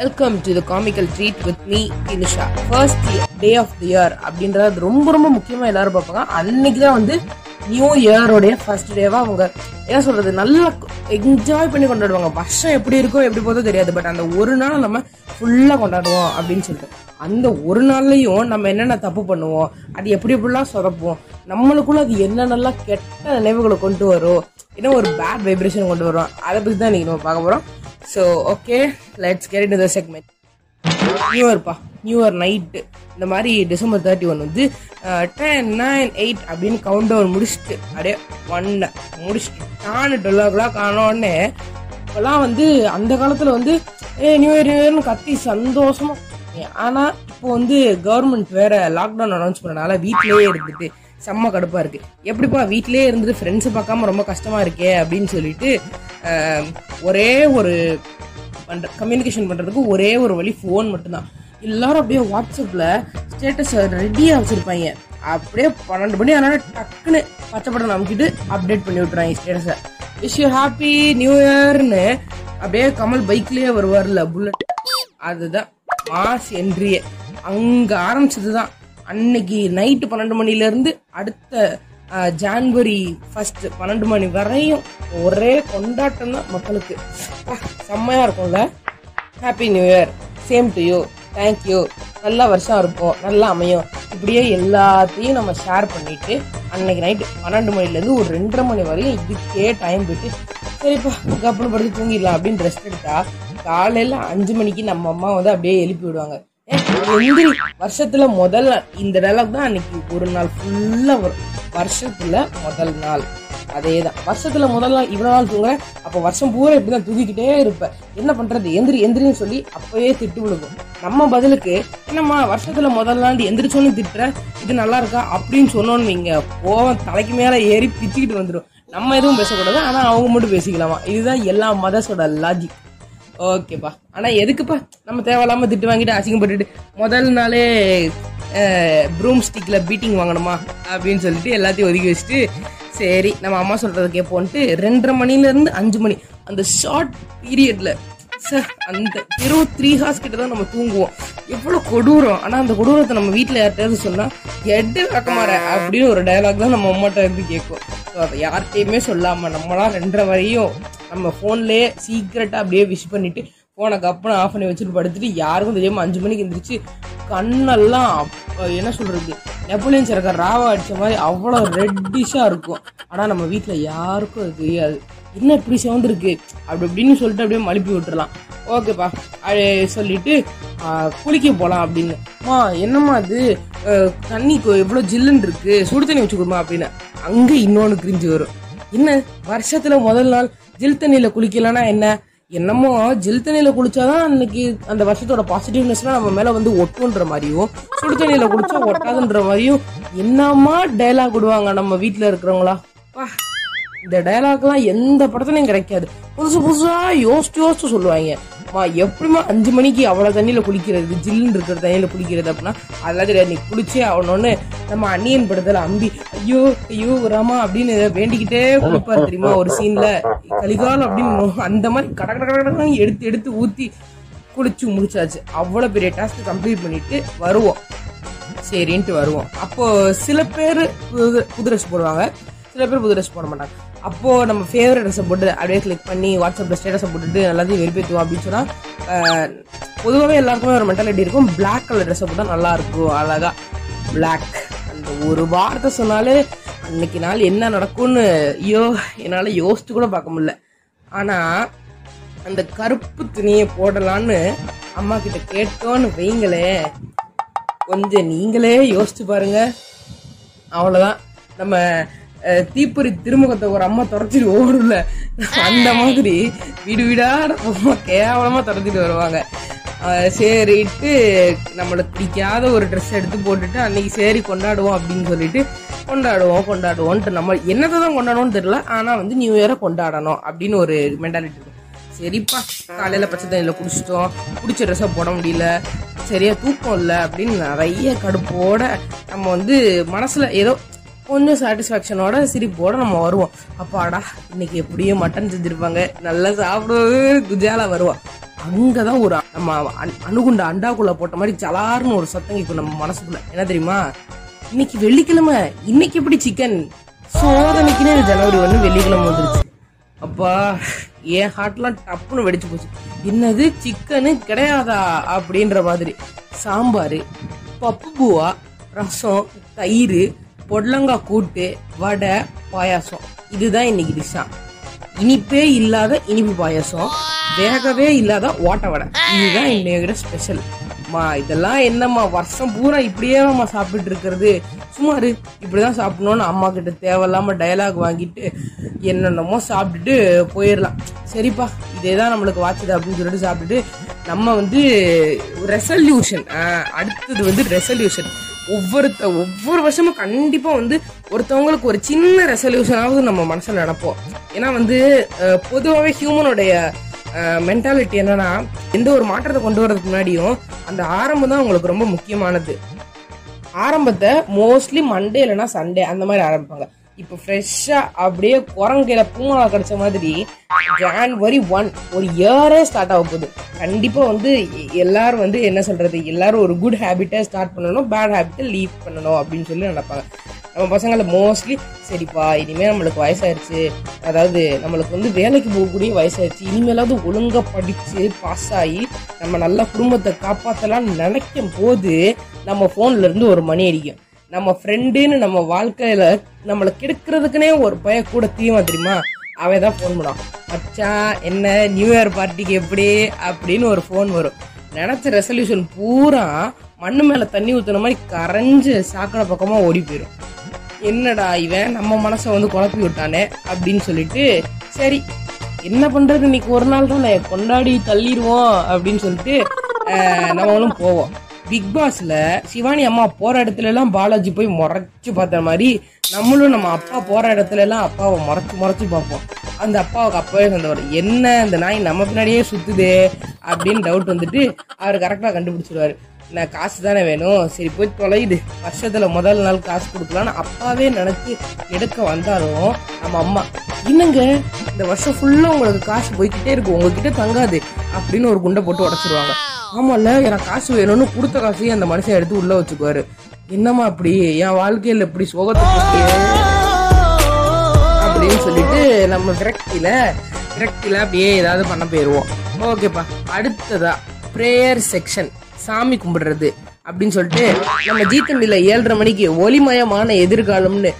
Welcome to the comical treat with me Dinusha first day of the year அப்படின்றது ரொம்ப ரொம்ப முக்கியமாக எல்லாரும் பார்ப்பாங்க. அன்னைக்கு தான் வந்து நியூ இயரோடைய ஃபர்ஸ்ட் டேவாக அவங்க என்ன சொல்கிறது நல்லா என்ஜாய் பண்ணி கொண்டாடுவாங்க. வருஷம் எப்படி இருக்கோ எப்படி போதோ தெரியாது. பட் அந்த ஒரு நாள் நம்ம ஃபுல்லாக கொண்டாடுவோம் அப்படின்னு சொல்லிட்டு. அந்த ஒரு நாள்லையும் நம்ம என்னென்ன தப்பு பண்ணுவோம் அது எப்படி எப்படிலாம் சொதப்போம் நம்மளுக்குள்ள அது என்னென்னலாம் கெட்ட நினைவுகளை கொண்டு வரும் என்ன ஒரு பேட் வைப்ரேஷன் கொண்டு வரும் அதை பற்றி தான் இன்னைக்கு நம்ம பார்க்க போகிறோம் so okay let's get in the segment new இயர்ப்பா new year night இந்த மாதிரி டிசம்பர் தேர்ட்டி ஒன் வந்து டென் நைன் எயிட் அப்படின்னு கவுண்ட் டவுன் முடிச்சுட்டு அப்படியே ஒன்ன முடிச்சுட்டு நான் டுவெல் ஓ கிளாக் ஆனோடனே இப்போலாம் வந்து அந்த காலத்தில் வந்து ஏ நியூ இயர் நியூ இயர்னு கத்தி சந்தோஷமா. ஆனால் இப்போ வந்து கவர்மெண்ட் வேற லாக்டவுன் அனௌன்ஸ் பண்ணனால வீட்டிலேயே இருந்துட்டு செம்ம கடுப்பாக இருக்குது எப்படிப்பா வீட்டிலேயே இருந்துட்டு ஃப்ரெண்ட்ஸை பார்க்காம ரொம்ப கஷ்டமா இருக்கே அப்படின்னு சொல்லிட்டு ஒரே ஒரு பண்ற கம்யூனிகேஷன் பண்றதுக்கு ஒரே ஒரு வழி ஃபோன் மட்டும்தான். எல்லாரும் அப்படியே வாட்ஸ்அப்ல ஸ்டேட்டஸ் ரெடியா வச்சிருப்பாங்க. அப்படியே பன்னெண்டு மணி ஆனால் டக்குன்னு பச்சை படம் நமக்கிட்டு அப்டேட் பண்ணி விட்டுறாங்க ஸ்டேட்டஸை விஷ் யூ ஹாப்பி நியூ இயர்னு அப்படியே கமல் பைக்லயே வருவார்ல புல்லட் அதுதான் மாஸ் என்ட்ரியே அங்க ஆரம்பிச்சதுதான். அன்னைக்கு நைட்டு பன்னெண்டு மணில இருந்து அடுத்த ஜான்வரி ஃபர்ஸ்ட் பன்னெண்டு மணி வரையும் ஒரே கொண்டாட்டம் தான் மக்களுக்கு. அப்பா, செம்மையா இருக்கும்ல? Happy new year same to you thank you நல்ல வருஷம் இருக்கும். நல்லா அமையும். இப்படியே எல்லாத்தையும் நம்ம ஷேர் பண்ணிட்டு அன்னைக்கு நைட்டு பன்னெண்டு மணிலேருந்து ஒரு ரெண்டரை மணி வரையும் இதுக்கே டைம் போயிட்டு சரிப்பா கப்புனு படுத்து தூங்கிடலாம் அப்படின்னு ரெஸ்ட் எடுத்தா காலையில் அஞ்சு மணிக்கு நம்ம அம்மா வந்து அப்படியே எழுப்பி விடுவாங்க. எந்திரி. வருஷத்துல முதல் இந்த டைலாக் தான் அன்னைக்கு ஒரு நாள் ஃபுல்லா வரும். வருஷத்துல முதல் நாள். அதேதான். வருஷத்துல முதல் நாள் இவ்வளவு நாள் தூங்குறேன் அப்ப வருஷம் பூரா இப்படிதான் தூக்கிக்கிட்டே இருப்ப. என்ன பண்றது? எந்திரி எந்திரின்னு சொல்லி அப்பவே திட்டு விழுகும். நம்ம பதிலுக்கு என்னம்மா வருஷத்துல முதல் நாள் எந்திரிச்சோன்னு திட்டுற? இது நல்லா இருக்கா? அப்படின்னு சொன்னோன்னு வைங்க. கோவம் தலைக்கு மேல ஏறி பிச்சுக்கிட்டு வந்துடும் நம்ம எதுவும் பேசக்கூடாது ஆனா அவங்க மட்டும் பேசிக்கலாமா? இதுதான் எல்லா மதஸோட லாஜிக் ஓகேப்பா. ஆனா எதுக்குப்பா? நம்ம தேவையில்லாம திட்டு வாங்கிட்டு அசிங்கப்பட்டுட்டு முதல் நாளே ப்ரூம் ஸ்டிக்ல பீட்டிங் வாங்கணுமா அப்படின்னு சொல்லிட்டு எல்லாத்தையும் ஒதுக்கி வச்சுட்டு சரி நம்ம அம்மா சொல்றதை கேட்போன்ட்டு ரெண்டரை மணில இருந்து அஞ்சு மணி அந்த ஷார்ட் பீரியட்ல அந்த வெறும் த்ரீ ஹார்ஸ் கிட்ட தான் நம்ம தூங்குவோம். எவ்வளவு கொடூரம். ஆனா அந்த கொடூரத்தை நம்ம வீட்டில் யார்கிட்டயாவது சொன்னா எட்டு வக்கமாற அப்படின்னு ஒரு டயலாக் தான் நம்ம அம்மாட்ட இருந்து கேட்கும் ஸோ அதை யார்கிட்டயுமே சொல்லாம நம்மளாம் ரெண்டரை வரையும் நம்ம போன்லயே சீக்கிரட்டா அப்படியே விஷ் பண்ணிட்டு போனை கப்புனு ஆஃப் பண்ணி வச்சுட்டு படுத்துட்டு யாருக்கும் தெரியாம அஞ்சு மணிக்கு எந்திரிச்சு கண்ணெல்லாம் என்ன சொல்றது? நெப்போலியன் சரக்கர் ராவா அடிச்ச மாதிரி அவ்வளவு ரெட்டிஷா இருக்கும். ஆனா நம்ம வீட்டில் யாருக்கும் அது தெரியாது. என்ன இப்படி சிவந்திருக்கு அப்படி அப்படின்னு சொல்லிட்டு அப்படியே மழுப்பி விட்டுறலாம். ஓகேப்பா. அது சொல்லிட்டு குளிக்க போலாம் அப்படின்னு. அம்மா என்னம்மா அது அஹ், தண்ணி எவ்வளோ எவ்வளவு ஜில்லுன்னு இருக்கு. சுடு தண்ணி வச்சு கொடுமா அப்படின்னு. அங்க இன்னொன்னு கிரிஞ்சு வரும். என்ன? வருஷத்துல முதல் நாள் ஜில் தண்ணியில குளிக்கலன்னா என்ன? என்னமோ ஜில் தண்ணியில குளிச்சாதான் அன்னைக்கு அந்த வருஷத்தோட பாசிட்டிவ்னஸ்லாம் நம்ம மேல வந்து ஒட்டுன்ற மாதிரியும் சுடு தண்ணியில குளிச்சா ஒட்டாதுன்ற மாதிரியும் என்னமா டைலாக் விடுவாங்க நம்ம வீட்டுல இருக்கிறவங்களா? பா. இந்த டயலாக்லாம் எந்த படத்துலையும் கிடைக்காது. புதுசு புதுசா யோசிச்சு யோசிச்சு சொல்லுவாங்க. மா எப்படிமா அஞ்சு மணிக்கு அவ்வளவு தண்ணியில குளிக்கிறது? ஜில்லுன்னு இருக்கிற தண்ணியில குளிக்கிறது அப்படின்னா அதெல்லாம் தெரியாது. நீ குளிச்சே ஆகணும்னு நம்ம அந்நியன் படத்துல அம்பி ஐயோ ஐயோ ராமா அப்படின்னு வேண்டிக்கிட்டே குளிப்பாரு தெரியுமா? ஒரு சீன்ல கலிகாலம் அப்படின்னு அந்த மாதிரி கட கட கட எடுத்து எடுத்து ஊத்தி குளிச்சு முடிச்சாச்சு. அவ்வளவு பெரிய டாஸ்க் கம்ப்ளீட் பண்ணிட்டு வருவோம். சரின்ட்டு வருவோம். அப்போ சில பேர் புது புது ட்ரெஸ் போடுவாங்க. சில பேர் புது ட்ரெஸ் போட மாட்டாங்க. அப்போ நம்ம ஃபேவரட் ட்ரெஸ்ஸை போட்டு அப்படியே கிளிக் பண்ணி வாட்ஸ்அப்ல ஸ்டேட்டஸை போட்டுட்டு எல்லாத்தையும் வெறுப்பேற்றுவோம் அப்படின்னு சொன்னால் பொதுவாகவே எல்லாருக்குமே ஒரு மென்டாலிட்டி இருக்கும். பிளாக் கலர் ட்ரெஸ்ஸை போட்டால் நல்லா இருக்கும் அழகா. Black. அந்த ஒரு வார்த்தை சொன்னாலே அன்னைக்கு நாள் என்ன நடக்கும்னு ஐயோ என்னால் யோசிச்சு கூட பார்க்க முடியல. ஆனால் அந்த கருப்பு துணியை போடலான்னு அம்மா கிட்ட கேட்டோன்னு வைங்களே கொஞ்சம் நீங்களே யோசிச்சு பாருங்க. அவ்வளோதான் நம்ம தீப்பொறி திருமுகத்தை ஒரு அம்மா துரத்திட்டு ஓடுல அந்த மாதிரி வீடு வீடா ரொம்ப கேவலமா துரத்திட்டு வருவாங்க. சரிட்டு நம்மளுக்கு பிடிக்காத ஒரு ட்ரெஸ் எடுத்து போட்டுட்டு அன்னைக்கு சரி கொண்டாடுவோம் அப்படின்னு சொல்லிட்டு கொண்டாடுவோம் கொண்டாடுவோம்ட்டு நம்ம என்னத்தை தான் கொண்டாடுவோம்னு தெரியல. ஆனா வந்து நியூ இயரை கொண்டாடணும் அப்படின்னு ஒரு மென்டாலிட்டி இருக்கும் சரிப்பா காலையில பச்சை தண்ணியில குடிச்சிட்டோம். குடிச்ச ட்ரெஸ்ஸை போட முடியல. சரியா தூக்கம் இல்லை அப்படின்னு நிறைய கடுப்போட நம்ம வந்து மனசுல ஏதோ கொஞ்சம் சாட்டிஸ்ஃபேக்ஷனோட சிரிப்போட நம்ம வருவோம். அப்பாடா இன்னைக்கு எப்படியும் மட்டன் செஞ்சிருப்பாங்க. நல்லா சாப்பிடுவோம் குஜாலா வருவோம் அங்கதான் ஒரு நம்ம அணுகுண்ட அண்டாக்குள்ள போட்ட மாதிரி ஜலார்னு ஒரு சத்தம் கேட்கும் நம்ம மனசுக்குள்ள. என்ன தெரியுமா? இன்னைக்கு வெள்ளிக்கிழமை. இன்னைக்கு எப்படி சிக்கன் சோதனைக்குன்னு ஜனவரி ஒன்று வெள்ளிக்கிழமை வந்துருச்சு. அப்பா என் ஹார்ட்லாம் டப்புன்னு வெடிச்சு போச்சு. என்னது? சிக்கனு கிடையாதா? அப்படின்ற மாதிரி. சாம்பார் பப்பு பூவா ரசம் தயிர் பொடலங்காய் கூட்டு வடை பாயாசம். இதுதான் இன்னைக்கு டிஷ்ஷா இனிப்பே இல்லாத இனிப்பு பாயாசம். வேகவே இல்லாத ஓட்ட வடை. இதுதான் இன்னையோட ஸ்பெஷல் மா இதெல்லாம் என்னம்மா வருஷம் பூரா இப்படியே நம்ம சாப்பிட்டு இருக்கிறது சுமாரு இப்படிதான் சாப்பிடணும்னு அம்மா கிட்ட தேவையில்லாம டயலாக் வாங்கிட்டு என்னென்னமோ சாப்பிட்டுட்டு போயிடலாம் சரிப்பா இதே தான் நம்மளுக்கு வாச்சுது அப்படின்னு சொல்லிட்டு சாப்பிட்டுட்டு நம்ம வந்து ரெசல்யூஷன் அடுத்தது வந்து ரெசல்யூஷன் ஒவ்வொருத்த ஒவ்வொரு வருஷமும் கண்டிப்பா வந்து ஒருத்தவங்களுக்கு ஒரு சின்ன ரெசல்யூஷனாவது நம்ம மனசுல நினைப்போம் ஏன்னா வந்து பொதுவாகவே ஹியூமனுடைய மென்டாலிட்டி என்னன்னா எந்த ஒரு மாற்றத்தை கொண்டு வரதுக்கு முன்னாடியும் அந்த ஆரம்பம் தான் உங்களுக்கு ரொம்ப முக்கியமானது. ஆரம்பத்தை மோஸ்ட்லி மண்டே இல்லைன்னா சண்டே அந்த மாதிரி ஆரம்பிப்பாங்க. இப்போ ஃப்ரெஷ்ஷாக அப்படியே குரங்கையில் பூங்கா கிடைச்ச மாதிரி ஜான்வரி ஒன் ஒரு இயரே ஸ்டார்ட் ஆக போகுது. கண்டிப்பாக வந்து எ- எல்லாரும் வந்து என்ன சொல்கிறது எல்லாரும் ஒரு குட் ஹேபிட்டை ஸ்டார்ட் பண்ணணும் பேட் ஹேபிட்டை லீவ் பண்ணணும் அப்படின்னு சொல்லி நினைப்பாங்க. நம்ம பசங்களை மோஸ்ட்லி சரிப்பா இனிமேல் நம்மளுக்கு வயசாயிருச்சு. அதாவது நம்மளுக்கு வந்து வேலைக்கு போகக்கூடிய வயசாயிருச்சு. இனிமேலாவது ஒழுங்காக படித்து பாஸ் ஆகி நம்ம நல்ல குடும்பத்தை காப்பாற்றலாம்னு நினைக்கும் போது நம்ம ஃபோன்லேருந்து ஒரு மணி அடிக்கும். நம்ம ஃப்ரெண்டுன்னு நம்ம வாழ்க்கையில நம்மளை கெடுக்கிறதுக்குனே ஒரு பய கூட தீமா தெரியுமா? அவன் தான் ஃபோன் பண்ணான் மச்சான் என்ன நியூ இயர் பார்ட்டிக்கு எப்படி? அப்படின்னு ஒரு ஃபோன் வரும். நினச்ச ரெசல்யூஷன் பூரா மண்ணு மேலே தண்ணி ஊற்றுன மாதிரி கரைஞ்சு சாக்கடை பக்கமாக ஓடி போயிடும் என்னடா இவன்? நம்ம மனசை வந்து குழப்பி விட்டானே? அப்படின்னு சொல்லிட்டு சரி என்ன பண்ணுறது இன்னைக்கு ஒரு நாள் தான் கொண்டாடி தள்ளிடுவோம் அப்படின்னு சொல்லிட்டு நம்மளும் போவோம். பிக் பாஸ்ல சிவானி அம்மா போற இடத்துல எல்லாம் பாலாஜி போய் முறைச்சு பார்த்த மாதிரி நம்மளும் நம்ம அப்பா போற இடத்துல எல்லாம் அப்பாவை முறைச்சு முறைச்சு பார்ப்போம். அந்த அப்பாவுக்கு அப்பவே சந்தவர் என்ன இந்த நாய் நம்ம பின்னாடியே சுத்துதே அப்படின்னு டவுட் வந்துட்டு அவர் கரெக்டா கண்டுபிடிச்சிருவாரு. நான் காசு தானே வேணும். சரி போய் தொலையுது வருஷத்துல முதல் நாள் காசு கொடுக்கலான்னு அப்பாவே நினைச்சு எடுக்க வந்தாலும் நம்ம அம்மா என்னங்க? இந்த வருஷம் ஃபுல்லா உங்களுக்கு காசு போய்கிட்டே இருக்கும் உங்ககிட்ட தங்காது. அப்படின்னு ஒரு குண்டை போட்டு உடச்சிருவாங்க. ஆமால எனக்கு காசு வேணும்னு கொடுத்த காசையும் அந்த மனுஷன் எடுத்து உள்ள வச்சுக்குவாரு. என்னம்மா அப்படி என் வாழ்க்கையில இப்படி சோகத்தை அப்படின்னு சொல்லிட்டு நம்ம விரக்தியில விரக்தியில அப்படியே ஏதாவது பண்ண போயிடுவோம் ஓகேப்பா அடுத்ததா ப்ரேயர் செக்ஷன் சாமி கும்பிடுறது அப்படின்னு சொல்லிட்டு நம்ம ஜீத்தண்டில ஏழரை மணிக்கு ஒளிமயமான எதிர்காலம்னு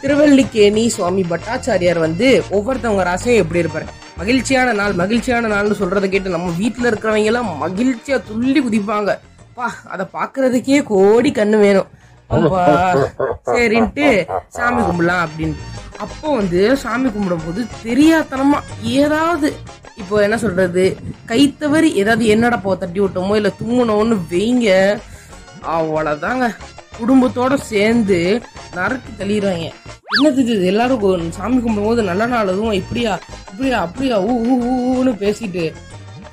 திருவல்லிக்கேணி சுவாமி பட்டாச்சாரியார் வந்து ஒவ்வொருத்தவங்க ராசியும் எப்படி இருப்பாரு? மகிழ்ச்சியான நாள் மகிழ்ச்சியான நாள்னு சொல்றதை கேட்டு நம்ம வீட்டுல இருக்கிறவங்க எல்லாம் மகிழ்ச்சியா துள்ளி குதிப்பாங்க. பா அதை பாக்குறதுக்கே கோடி கண்ணு வேணும். சரின்ட்டு சாமி கும்பிடலாம் அப்படின்னு. அப்போ வந்து சாமி கும்பிடும் போது தெரியாதனமா ஏதாவது இப்போ என்ன சொல்றது? கைத்தவறி ஏதாவது என்னடா போ தட்டி விட்டோமோ இல்ல தும்முனோன்னு வைங்க. அவ்வளவுதாங்க. குடும்பத்தோட சேர்ந்து நறுக்கி தள்ளிடுவாங்க என்னது இது எல்லாரும் சாமி கும்பிடும்போது நல்ல நாள் அதுவும் இப்படியா இப்படியா அப்படியா ஊ ஊ, ஊன்னு பேசிட்டு.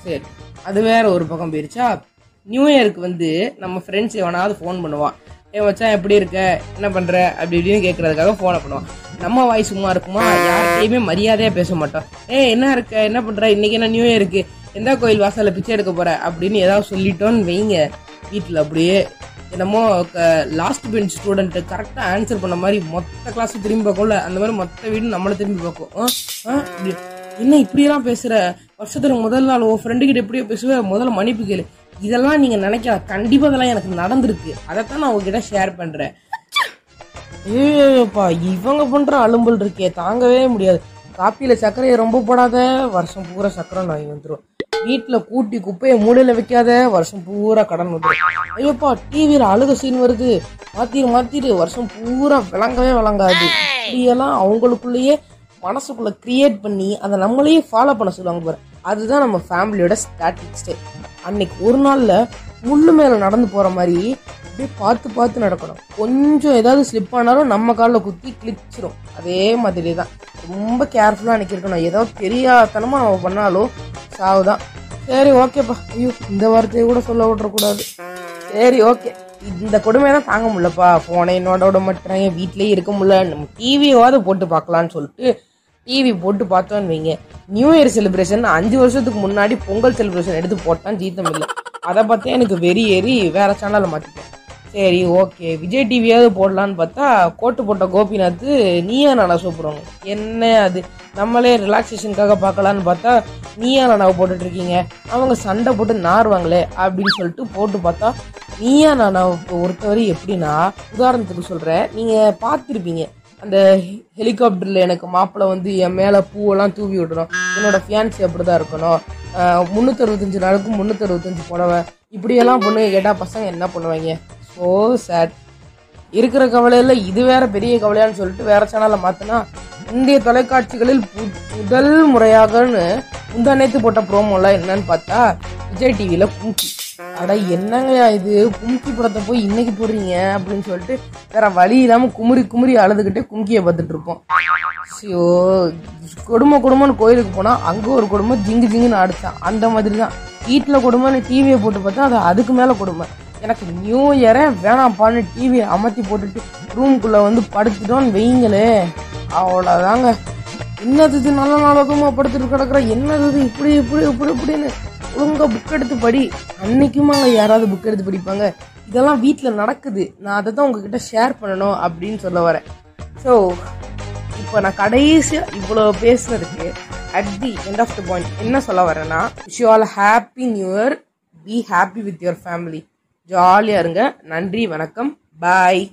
சரி அது வேற ஒரு பக்கம் போயிருச்சா? நியூ இயருக்கு வந்து நம்ம ஃப்ரெண்ட்ஸ் எவனாவது ஃபோன் பண்ணுவான். ஏ வச்சா எப்படி இருக்க? என்ன பண்ற? அப்படி இப்படின்னு கேட்கறதுக்காக ஃபோனை பண்ணுவான். நம்ம வாய் சும்மா இருக்குமா? யார்கிட்டயுமே மரியாதையா பேச மாட்டோம். ஏ என்ன இருக்க? என்ன பண்ற? இன்னைக்கு என்ன நியூ இயருக்கு எந்த கோயில் வாசல்ல பிச்சை எடுக்க போற? அப்படின்னு ஏதாவது சொல்லிட்டோன்னு வைங்க. வீட்டில் அப்படியே என்னமோ லாஸ்ட் பெஞ்ச் ஸ்டூடெண்ட் கரெக்டாக ஆன்சர் பண்ண மாதிரி மொத்த கிளாஸும் திரும்பி பார்க்கும்ல அந்த மாதிரி மொத்த வீடு நம்மளை திரும்பி பார்க்கும். ஆ, என்ன இப்படியெல்லாம் பேசுகிற வருஷத்துல முதல் நாள் உன் ஃப்ரெண்டுகிட்ட எப்படியோ பேசுவ? முதல்ல மன்னிப்பு கேளு. இதெல்லாம் நீங்க நினைக்கலாம் கண்டிப்பா இதெல்லாம் எனக்கு நடந்திருக்கு. அதைத்தான் நான் உங்ககிட்ட ஷேர் பண்றேன். ஏப்பா இவங்க பண்ற அலும்பல் இருக்கே. தாங்கவே முடியாது. காப்பியில சர்க்கரையை ரொம்ப போடாத. வருஷம் பூரா சர்க்கரை நோய் வந்துடும் வீட்டுல கூட்டி குப்பையை மூலையில வைக்காத வருஷம் பூரா கடன் வந்துடும் ஐயோப்பா டிவியில அழுக சீன் வருது. மாத்திரு மாத்திரு வருஷம் பூரா விளங்கவே விளங்காது. இப்படியெல்லாம் அவங்களுக்குள்ளேயே மனசுக்குள்ள கிரியேட் பண்ணி அதை நம்மளையே ஃபாலோ பண்ண சொல்லுவாங்க பாரு. அதுதான் நம்ம ஃபேமிலியோட ஸ்டாட்டிக்ஸ்டே அன்னைக்கு ஒரு நாள்ல முள்ளு மேல நடந்து போற மாதிரி அப்படியே பார்த்து பார்த்து நடக்கணும். கொஞ்சம் ஏதாவது ஸ்லிப் ஆனாலும் நம்ம காலில் குத்தி கிழிச்சிரும். அதே மாதிரி தான் ரொம்ப கேர்ஃபுல்லாக அன்னைக்கு இருக்கணும் ஏதாவது தெரியாதனமாக நம்ம பண்ணாலும் சாவுதான். சரி ஓகேப்பா. ஐயோ இந்த வார்த்தையை கூட சொல்ல விட்டுறக்கூடாது. சரி ஓகே. இந்த கொடுமை தான் தாங்க முடியலப்பா. ஃபோனை என்னோட விட மாட்டேறாங்க. வீட்லேயே இருக்க முடியல. நம்ம டிவியாவது போட்டு பார்க்கலான்னு சொல்லிட்டு டிவி போட்டு பார்த்தோன்னு வைங்க. நியூ இயர் செலிப்ரேஷன் அஞ்சு வருஷத்துக்கு முன்னாடி பொங்கல் செலிப்ரேஷன் எடுத்து போட்டான் ஜீத்தம் இல்லை அதை பார்த்தே எனக்கு வெறி ஏறி வேற சேனலில் மாற்றிட்டேன் சரி ஓகே. விஜய் டிவியாவது போடலான்னு பார்த்தா கோட்டு போட்ட கோபிநாத் நீயா நானா சூப்புறவங்க என்ன அது? நம்மளே ரிலாக்ஸேஷனுக்காக பார்க்கலான்னு பார்த்தா நீயா நானாவை போட்டுட்ருக்கீங்க. அவங்க சண்டை போட்டு நாறுவாங்களே அப்படின்னு சொல்லிட்டு போட்டு பார்த்தா நீயா நானாவை பொறுத்தவரை எப்படின்னா உதாரணத்துக்கு சொல்கிறேன் நீங்கள் பார்த்துருப்பீங்க. அந்த ஹெலிகாப்டரில் எனக்கு மாப்பிள்ளை வந்து என் மேலே பூவெல்லாம் தூவி விடணும். என்னோடய ஃபியான்சி அப்படி தான் இருக்கணும் முந்நூற்றி நாளுக்கு முந்நூற்றி அறுபத்தஞ்சு புடவை. இப்படியெல்லாம் பொண்ணு கேட்டால் பசங்க என்ன பண்ணுவாங்க? ஸோ சேட் இருக்கிற கவலையில் இது வேற பெரிய கவலையான்னு சொல்லிட்டு வேற சேனலை மாற்றினா இந்திய தொலைக்காட்சிகளில் பு- முதல் முறையாகன்னு முந்தா நேற்று போட்ட ப்ரோமோலாம் என்னன்னு பார்த்தா விஜய் டிவியில் கும்கி. அட என்னங்கய்யா இது? கும்கி படத்தை போய் இன்னைக்கு போடுறீங்க அப்படின்னு சொல்லிட்டு வேற வழி இல்லாமல் குமுறி குமுறி அழுதுகிட்டே கும்கியை பார்த்துட்டு இருப்போம். ஐயோ கொடுமை கொடுமைன்னு கோயிலுக்கு போனால் அங்கே ஒரு கொடுமை ஜிங்கு ஜிங்குன்னு அடிச்சான். அந்த மாதிரி தான் வீட்டில் கொடுமைன்னு டிவியை போட்டு பார்த்தா அது அதுக்கு மேலே கொடுமை. எனக்கு நியூ இயரே வேணாம்ப்பான்னு டிவியை அமர்த்தி போட்டுட்டு ரூம்குள்ளே வந்து படுத்துட்டோன்னு வைங்களே. அவ்வளோதாங்க என்னது இது நல்ல நாளகமா படுத்துட்டு கிடக்குற? என்னது இது இப்படி இப்படி இப்படி இப்படின்னு ஒழுங்காக புக் எடுத்து படி. அன்னைக்குமாங்க யாராவது புக் எடுத்து படிப்பாங்க. இதெல்லாம் வீட்டில் நடக்குது. நான் அதை தான் உங்ககிட்ட ஷேர் பண்ணணும் அப்படின்னு சொல்ல வரேன். ஸோ இப்போ நான் கடைசியாக இவ்வளோ பேசுனதுக்கு at the end of the point என்ன சொல்ல வரேன்னா wish you all happy new year be happy with your family ஜாலியாக இருங்க. நன்றி வணக்கம். பாய்